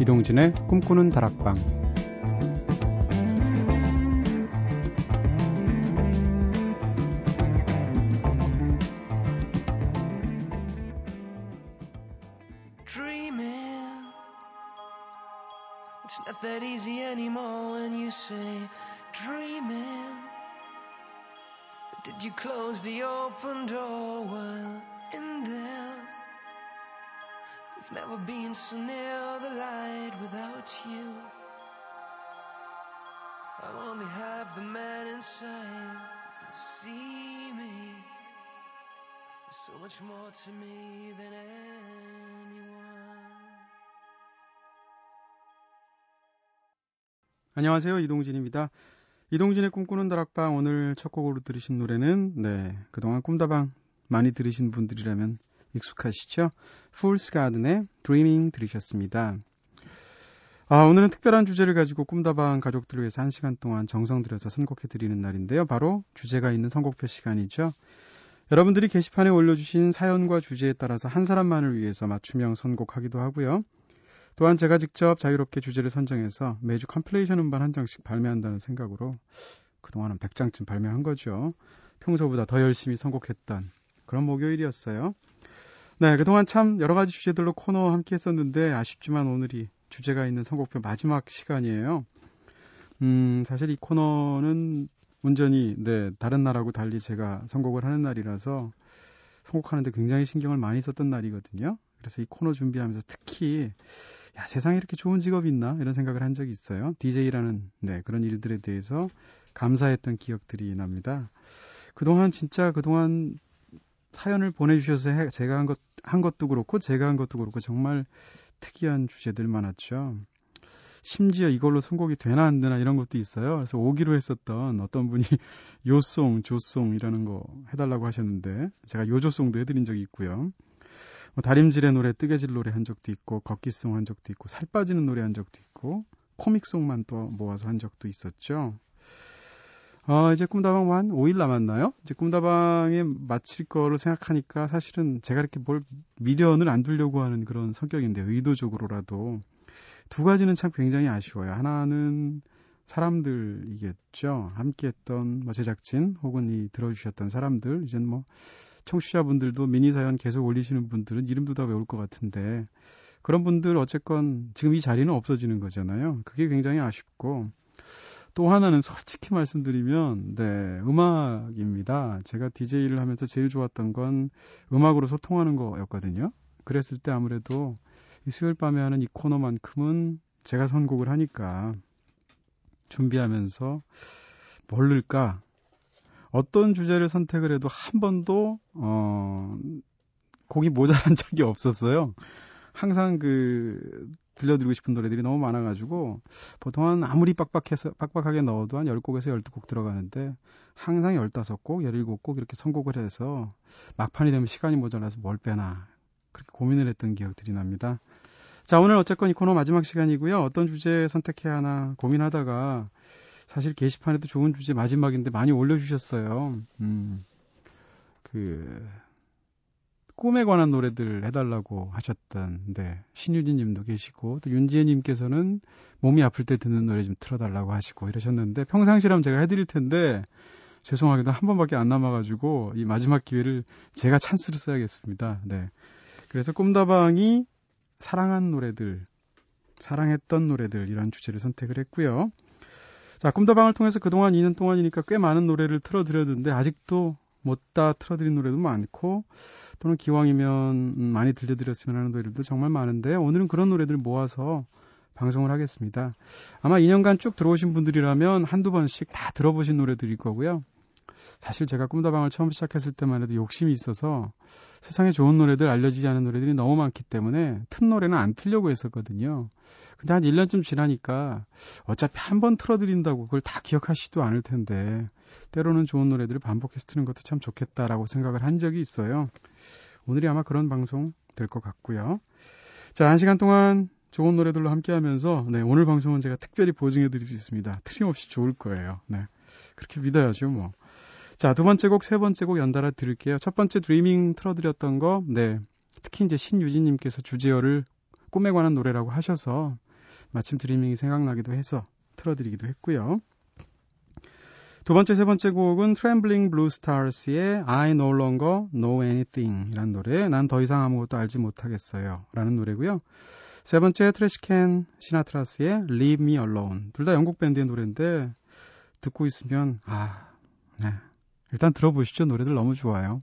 이동진의 꿈꾸는 다락방 close the open door while in there. We've never been so near the light without you. I only have the man inside see me. There's so much more to me than anyone. 안녕하세요. 이동진입니다. 이동진의 꿈꾸는 다락방 오늘 첫 곡으로 들으신 노래는 네 그동안 꿈다방 많이 들으신 분들이라면 익숙하시죠? Fool's Garden의 Dreaming 들으셨습니다. 아, 오늘은 특별한 주제를 가지고 꿈다방 가족들을 위해서 한 시간 동안 정성 들여서 선곡해드리는 날인데요. 바로 주제가 있는 선곡표 시간이죠. 여러분들이 게시판에 올려주신 사연과 주제에 따라서 한 사람만을 위해서 맞춤형 선곡하기도 하고요. 또한 제가 직접 자유롭게 주제를 선정해서 매주 컴플레이션 음반 한 장씩 발매한다는 생각으로 그동안 은 100장쯤 발매한 거죠. 평소보다 더 열심히 선곡했던 그런 목요일이었어요. 네, 그동안 참 여러 가지 주제들로 코너 함께 했었는데 아쉽지만 오늘이 주제가 있는 선곡표 마지막 시간이에요. 음, 사실 이 코너는 온전히 네, 다른 날하고 달리 제가 선곡을 하는 날이라서 선곡하는데 굉장히 신경을 많이 썼던 날이거든요. 그래서 이 코너 준비하면서 특히 야, 세상에 이렇게 좋은 직업이 있나? 이런 생각을 한 적이 있어요. DJ라는, 네, 그런 일들에 대해서 감사했던 기억들이 납니다. 그동안 진짜 그동안 사연을 보내주셔서 해, 제가 한 것, 한 것도 그렇고, 제가 한 것도 그렇고, 정말 특이한 주제들 많았죠. 심지어 이걸로 선곡이 되나 안 되나 이런 것도 있어요. 그래서 오기로 했었던 어떤 분이 요송, 조송이라는 거 해달라고 하셨는데, 제가 요조송도 해드린 적이 있고요. 뭐 다림질의 노래, 뜨개질 노래 한 적도 있고, 걷기송 한 적도 있고, 살 빠지는 노래 한 적도 있고, 코믹송만 또 모아서 한 적도 있었죠. 어, 이제 꿈다방 한 5일 남았나요? 이제 꿈다방에 마칠 거로 생각하니까 사실은 제가 이렇게 뭘 미련을 안 두려고 하는 그런 성격인데 의도적으로라도 두 가지는 참 굉장히 아쉬워요. 하나는 사람들이겠죠. 함께 했던 뭐 제작진 혹은 이 들어주셨던 사람들, 이젠 뭐 청취자분들도 미니 사연 계속 올리시는 분들은 이름도 다 외울 것 같은데 그런 분들 어쨌건 지금 이 자리는 없어지는 거잖아요. 그게 굉장히 아쉽고 또 하나는 솔직히 말씀드리면 네, 음악입니다. 제가 DJ를 하면서 제일 좋았던 건 음악으로 소통하는 거였거든요. 그랬을 때 아무래도 이 수요일 밤에 하는 이 코너만큼은 제가 선곡을 하니까 준비하면서 뭘 넣을까 어떤 주제를 선택을 해도 한 번도 어 곡이 모자란 적이 없었어요. 항상 그 들려드리고 싶은 노래들이 너무 많아가지고 보통은 아무리 빡빡해서 빡빡하게 넣어도 한 10곡에서 12곡 들어가는데 항상 15곡, 17곡 이렇게 선곡을 해서 막판이 되면 시간이 모자라서 뭘 빼나 그렇게 고민을 했던 기억들이 납니다. 자, 오늘 어쨌건 이 코너 마지막 시간이고요. 어떤 주제 선택해야 하나 고민하다가 사실 게시판에도 좋은 주제 마지막인데 많이 올려주셨어요. 음, 그, 꿈에 관한 노래들 해달라고 하셨던, 네, 신유진 님도 계시고, 또 윤지혜 님께서는 몸이 아플 때 듣는 노래 좀 틀어달라고 하시고 이러셨는데, 평상시라면 제가 해드릴 텐데, 죄송하게도 한 번밖에 안 남아가지고, 이 마지막 기회를 제가 찬스를 써야겠습니다. 네. 그래서 꿈다방이 사랑한 노래들, 사랑했던 노래들, 이런 주제를 선택을 했고요. 자, 꿈다방을 통해서 그동안 2년 동안이니까 꽤 많은 노래를 틀어드렸는데 아직도 못다 틀어드린 노래도 많고 또는 기왕이면 음, 많이 들려드렸으면 하는 노래들도 정말 많은데 오늘은 그런 노래들 모아서 방송을 하겠습니다. 아마 2년간 쭉 들어오신 분들이라면 한두 번씩 다 들어보신 노래들일 거고요. 사실 제가 꿈다방을 처음 시작했을 때만 해도 욕심이 있어서 세상에 좋은 노래들 알려지지 않은 노래들이 너무 많기 때문에 튼 노래는 안 틀려고 했었거든요. 근데 한 1년쯤 지나니까 어차피 한 번 틀어드린다고 그걸 다 기억하시지도 않을 텐데 때로는 좋은 노래들을 반복해서 트는 것도 참 좋겠다라고 생각을 한 적이 있어요. 오늘이 아마 그런 방송 될 것 같고요. 자, 한 시간 동안 좋은 노래들로 함께 하면서 네, 오늘 방송은 제가 특별히 보증해 드릴 수 있습니다. 틀림없이 좋을 거예요. 네. 그렇게 믿어야죠, 뭐. 자, 두 번째 곡, 세 번째 곡 연달아 들을게요. 첫 번째 드리밍 틀어드렸던 거, 네. 특히 이제 신유진님께서 주제어를 꿈에 관한 노래라고 하셔서 마침 드리밍이 생각나기도 해서 틀어드리기도 했고요. 두 번째, 세 번째 곡은 Trembling Blue Stars의 I No Longer Know Anything 이라는 노래, 난 더 이상 아무것도 알지 못하겠어요. 라는 노래고요. 세 번째, 트래시캔 시나트라스의 Leave Me Alone. 둘 다 영국 밴드의 노래인데, 듣고 있으면, 아, 네. 일단 들어보시죠. 노래들 너무 좋아요.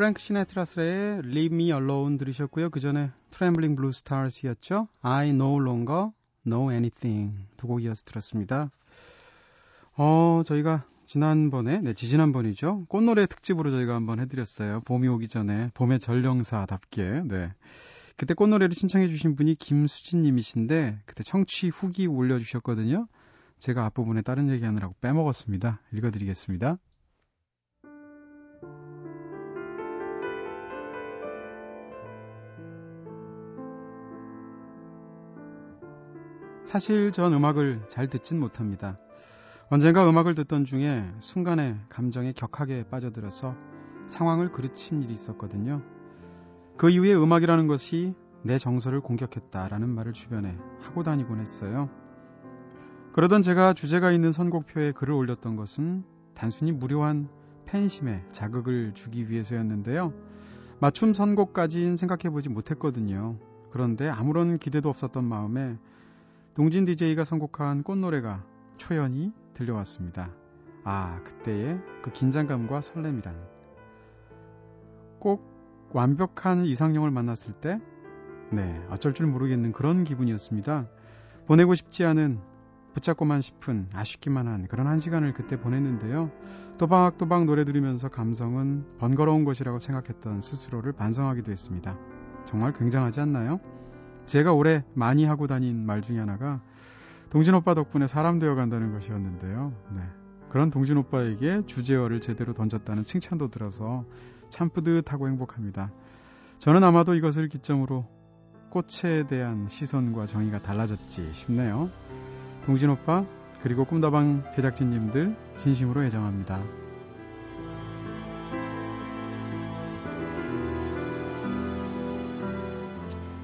프랭크 시네트라스의 Leave Me Alone 들으셨고요. 그 전에 Trembling Blue Stars이었죠. I No Longer Know Anything 두 곡 이어서 들었습니다. 어, 저희가 지난번에, 네, 지지난번이죠. 꽃노래 특집으로 저희가 한번 해드렸어요. 봄이 오기 전에, 봄의 전령사답게, 네. 그때 꽃노래를 신청해주신 분이 김수진님이신데, 그때 청취 후기 올려주셨거든요. 제가 앞부분에 다른 얘기하느라고 빼먹었습니다. 읽어드리겠습니다. 사실 전 음악을 잘 듣진 못합니다. 언젠가 음악을 듣던 중에 순간에 감정에 격하게 빠져들어서 상황을 그르친 일이 있었거든요. 그 이후에 음악이라는 것이 내 정서를 공격했다라는 말을 주변에 하고 다니곤 했어요. 그러던 제가 주제가 있는 선곡표에 글을 올렸던 것은 단순히 무료한 팬심에 자극을 주기 위해서였는데요. 맞춤 선곡까지는 생각해보지 못했거든요. 그런데 아무런 기대도 없었던 마음에 동진 DJ가 선곡한 꽃노래가 초연히 들려왔습니다. 아, 그때의 그 긴장감과 설렘이란. 꼭 완벽한 이상형을 만났을 때, 네, 어쩔 줄 모르겠는 그런 기분이었습니다. 보내고 싶지 않은, 붙잡고만 싶은, 아쉽기만 한 그런 한 시간을 그때 보냈는데요. 또박또박 노래 들으면서 감성은 번거로운 것이라고 생각했던 스스로를 반성하기도 했습니다. 정말 굉장하지 않나요? 제가 올해 많이 하고 다닌 말 중에 하나가 동진 오빠 덕분에 사람 되어 간다는 것이었는데요. 네. 그런 동진 오빠에게 주제어를 제대로 던졌다는 칭찬도 들어서 참 뿌듯하고 행복합니다. 저는 아마도 이것을 기점으로 꽃에 대한 시선과 정의가 달라졌지 싶네요. 동진 오빠 그리고 꿈다방 제작진님들 진심으로 애정합니다.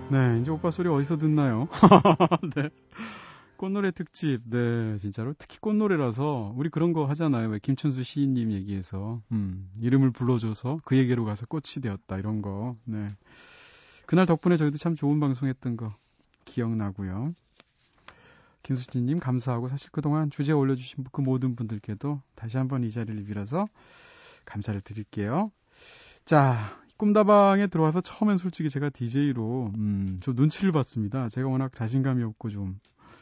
네, 이제 오빠 소리 어디서 듣나요? 네. 꽃노래 특집, 네, 진짜로. 특히 꽃노래라서, 우리 그런 거 하잖아요. 왜 김춘수 시인님 얘기해서, 음, 이름을 불러줘서 그 얘기로 가서 꽃이 되었다, 이런 거, 네. 그날 덕분에 저희도 참 좋은 방송 했던 거 기억나고요. 김수진님 감사하고 사실 그동안 주제 올려주신 그 모든 분들께도 다시 한번 이 자리를 빌어서 감사를 드릴게요. 자, 꿈다방에 들어와서 처음엔 솔직히 제가 DJ로 음, 좀 눈치를 봤습니다. 제가 워낙 자신감이 없고 좀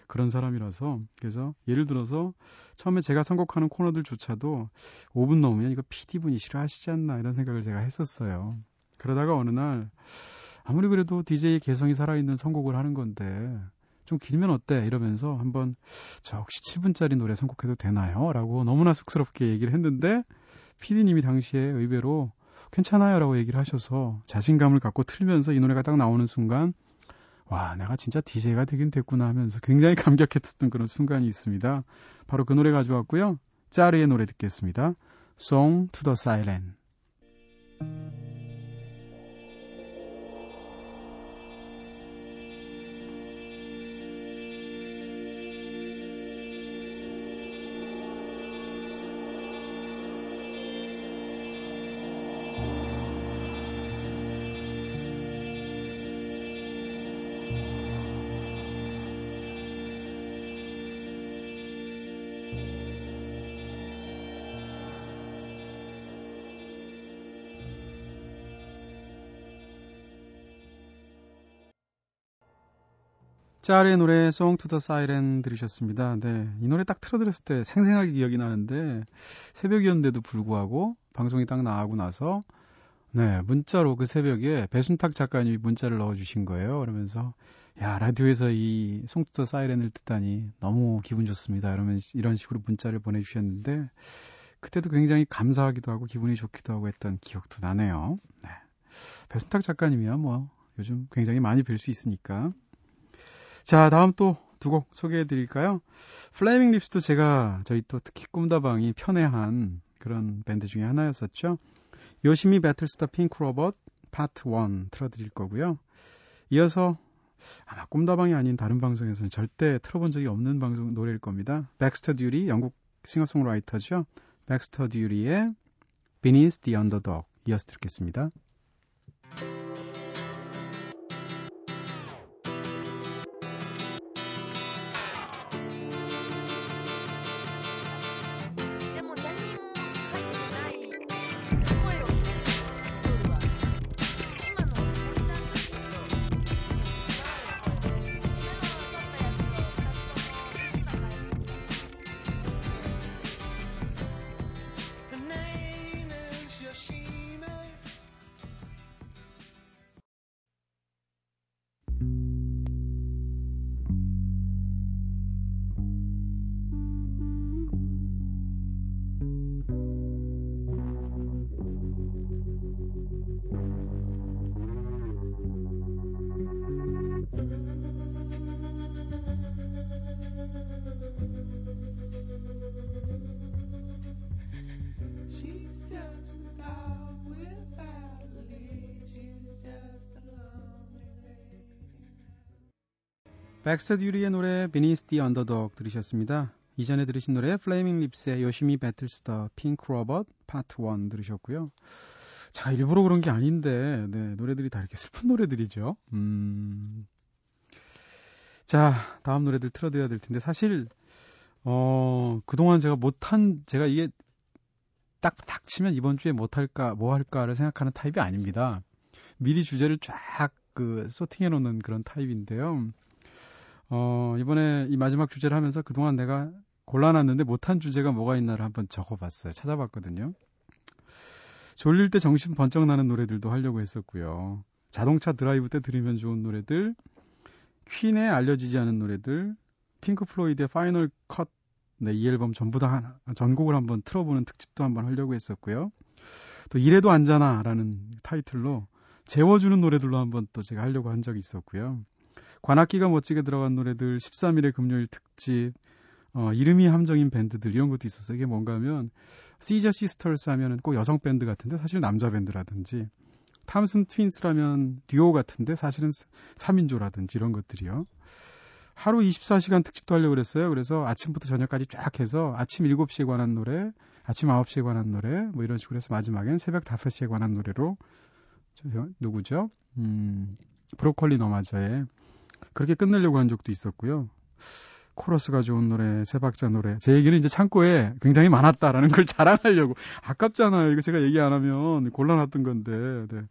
그런 사람이라서 그래서 예를 들어서 처음에 제가 선곡하는 코너들조차도 5분 넘으면 이거 PD분이 싫어하시지 않나 이런 생각을 제가 했었어요. 그러다가 어느 날 아무리 그래도 DJ의 개성이 살아있는 선곡을 하는 건데 좀 길면 어때? 이러면서 한번 저 혹시 7분짜리 노래 선곡해도 되나요? 라고 너무나 쑥스럽게 얘기를 했는데 PD님이 당시에 의외로 괜찮아요 라고 얘기를 하셔서 자신감을 갖고 틀면서 이 노래가 딱 나오는 순간 와 내가 진짜 DJ가 되긴 됐구나 하면서 굉장히 감격했었던 그런 순간이 있습니다. 바로 그 노래 가져왔고요. 짜르의 노래 듣겠습니다. Song to the Silent 짤의 노래 to the Siren 들으셨습니다. 네, 이 노래 딱 틀어드렸을 때 생생하게 기억이 나는데 새벽이었는데도 불구하고 방송이 딱 나가고 나서 네, 문자로 그 새벽에 배순탁 작가님이 문자를 넣어주신 거예요. 그러면서 야 라디오에서 이 to the Siren을 듣다니 너무 기분 좋습니다. 이러면 이런 식으로 문자를 보내주셨는데 그때도 굉장히 감사하기도 하고 기분이 좋기도 하고 했던 기억도 나네요. 네. 배순탁 작가님이야 뭐 요즘 굉장히 많이 뵐 수 있으니까 자, 다음 또 두 곡 소개해 드릴까요? 플레이밍 립스도 제가 저희 또 특히 꿈다방이 편애한 그런 밴드 중에 하나였었죠. Yoshimi Battles the Pink Robots Part 1 틀어드릴 거고요. 이어서 아마 꿈다방이 아닌 다른 방송에서는 절대 틀어본 적이 없는 방송 노래일 겁니다. 백스터 듀리 영국 싱어송라이터죠. 백스터 듀리의 Beneath the Underdog 이어서 듣겠습니다. 백스터 듀리의 노래 Beneath the Underdog 들으셨습니다. 이전에 들으신 노래 플레이밍 립스의 Yoshimi Battles the Pink Robots Part 1 들으셨고요. 자, 일부러 그런 게 아닌데 네, 노래들이 다 이렇게 슬픈 노래들이죠. 음. 자, 다음 노래들 틀어 드려야 될 텐데 사실 어, 그동안 제가 못한 제가 이게 딱 닥치면 이번 주에 못 할까 뭐 할까를 생각하는 타입이 아닙니다. 미리 주제를 쫙 그 sorting해 놓는 그런 타입인데요. 어, 이번에 이 마지막 주제를 하면서 그동안 내가 골라놨는데 못한 주제가 뭐가 있나를 한번 적어봤어요. 찾아봤거든요. 졸릴 때 정신 번쩍 나는 노래들도 하려고 했었고요. 자동차 드라이브 때 들으면 좋은 노래들, 퀸의 알려지지 않은 노래들, 핑크 플로이드의 Final Cut, 네, 이 앨범 전부 다 전곡을 한번 틀어보는 특집도 한번 하려고 했었고요. 또 이래도 안 자나라는 타이틀로 재워주는 노래들로 한번 또 제가 하려고 한 적이 있었고요. 관악기가 멋지게 들어간 노래들, 13일의 금요일 특집, 어, 이름이 함정인 밴드들 이런 것도 있었어요. 이게 뭔가 하면 시저 시스터스 하면은 꼭 여성 밴드 같은데 사실 남자 밴드라든지 탐슨 트윈스라면 듀오 같은데 사실은 3인조라든지 이런 것들이요. 하루 24시간 특집도 하려고 그랬어요. 그래서 아침부터 저녁까지 쫙 해서 아침 7시에 관한 노래, 아침 9시에 관한 노래, 뭐 이런 식으로 해서 마지막엔 새벽 5시에 관한 노래로 저, 누구죠? 음, 브로콜리 너마저의 그렇게 끝내려고 한 적도 있었고요. 코러스가 좋은 노래, 세 박자 노래. 제 얘기는 이제 창고에 굉장히 많았다라는 걸 자랑하려고. 아깝잖아요. 이거 제가 얘기 안 하면 곤란했던 건데. 네.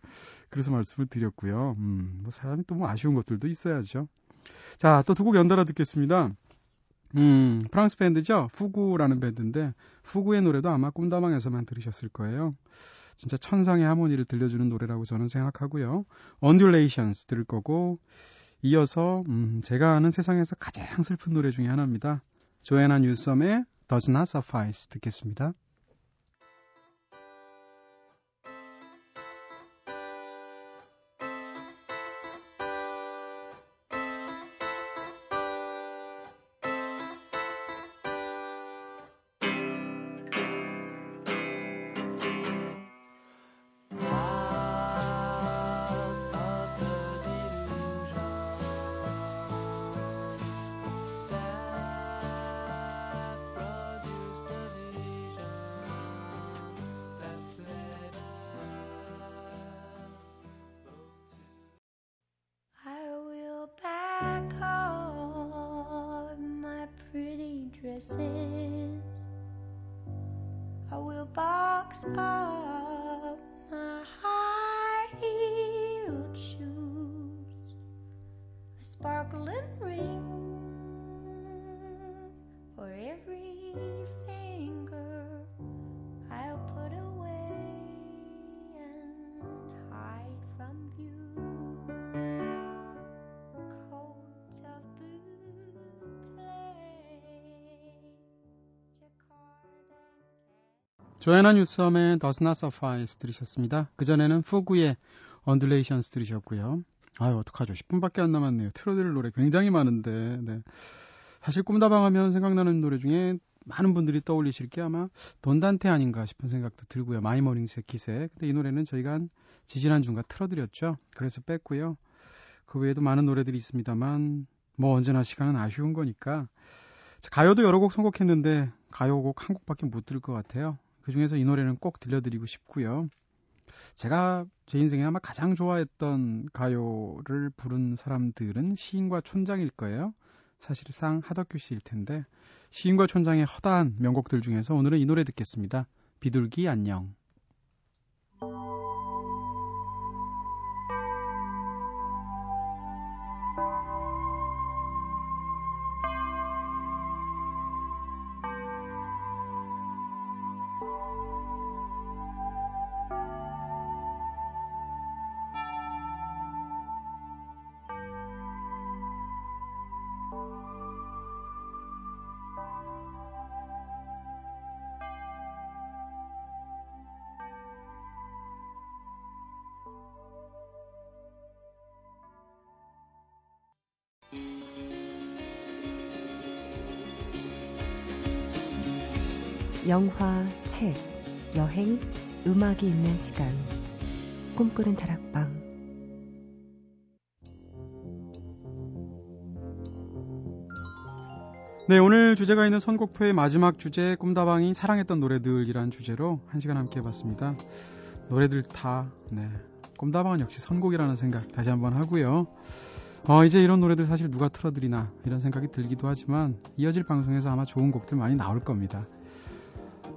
그래서 말씀을 드렸고요. 음, 뭐 사람이 또 뭐 아쉬운 것들도 있어야죠. 자, 또 두 곡 연달아 듣겠습니다. 음, 프랑스 밴드죠. 푸구라는 밴드인데, 푸구의 노래도 아마 꿈다방에서만 들으셨을 거예요. 진짜 천상의 하모니를 들려주는 노래라고 저는 생각하고요. Undulations 들을 거고, 이어서 음, 제가 아는 세상에서 가장 슬픈 노래 중에 하나입니다. 조애나 뉴섬의 Does Not Suffice 듣겠습니다. Dresses. I will box up 조애나 뉴섬의 Does Not Suffice 들으셨습니다. 그전에는 푸구의 Undulations 들으셨고요. 아유, 어떡하죠. 10분밖에 안 남았네요. 틀어드릴 노래 굉장히 많은데, 네. 사실 꿈다방 하면 생각나는 노래 중에 많은 분들이 떠올리실 게 아마 Dondante 아닌가 싶은 생각도 들고요. 마이 모닝 재킷의. 근데 이 노래는 저희가 한 지지난주인가 틀어드렸죠. 그래서 뺐고요. 그 외에도 많은 노래들이 있습니다만, 뭐 언제나 시간은 아쉬운 거니까. 가요도 여러 곡 선곡했는데, 가요곡 한 곡밖에 못 들을 것 같아요. 그 중에서 이 노래는 꼭 들려드리고 싶고요. 제가 제 인생에 아마 가장 좋아했던 가요를 부른 사람들은 시인과 촌장일 거예요. 사실상 하덕규 씨일 텐데 시인과 촌장의 허다한 명곡들 중에서 오늘은 이 노래 듣겠습니다. 비둘기 안녕. 영화, 책, 여행, 음악이 있는 시간. 꿈꾸는 다락방. 네, 오늘 주제가 있는 선곡표의 마지막 주제 꿈다방이 사랑했던 노래들이란 주제로 한 시간 함께 해봤습니다. 노래들 다 네, 꿈다방은 역시 선곡이라는 생각 다시 한번 하고요. 어, 이제 이런 노래들 사실 누가 틀어드리나 이런 생각이 들기도 하지만 이어질 방송에서 아마 좋은 곡들 많이 나올 겁니다.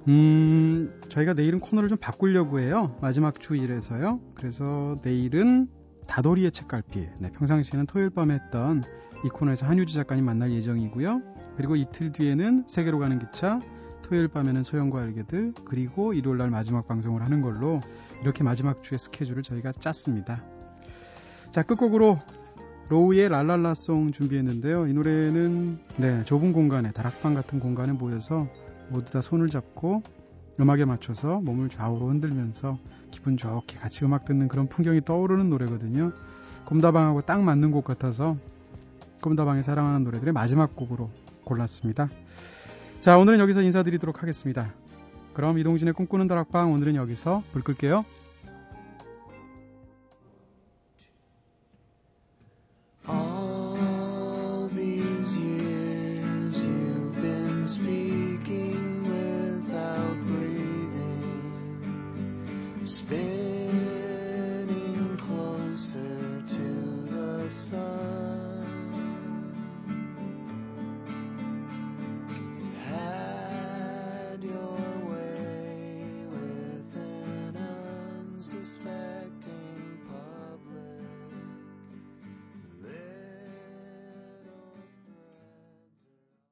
음, 저희가 내일은 코너를 좀 바꾸려고 해요. 마지막 주일에서요. 그래서 내일은 다돌이의 책갈피. 네, 평상시에는 토요일 밤에 했던 이 코너에서 한유지 작가님 만날 예정이고요. 그리고 이틀 뒤에는 세계로 가는 기차, 토요일 밤에는 소영과 알게들, 그리고 일요일 날 마지막 방송을 하는 걸로 이렇게 마지막 주의 스케줄을 저희가 짰습니다. 자, 끝곡으로 로우의 랄랄라송 준비했는데요. 이 노래는 네, 좁은 공간에 다락방 같은 공간에 모여서 모두 다 손을 잡고 음악에 맞춰서 몸을 좌우로 흔들면서 기분 좋게 같이 음악 듣는 그런 풍경이 떠오르는 노래거든요. 꿈다방하고 딱 맞는 곡 같아서 꿈다방이 사랑하는 노래들의 마지막 곡으로 골랐습니다. 자, 오늘은 여기서 인사드리도록 하겠습니다. 그럼 이동진의 꿈꾸는 다락방 오늘은 여기서 불 끌게요.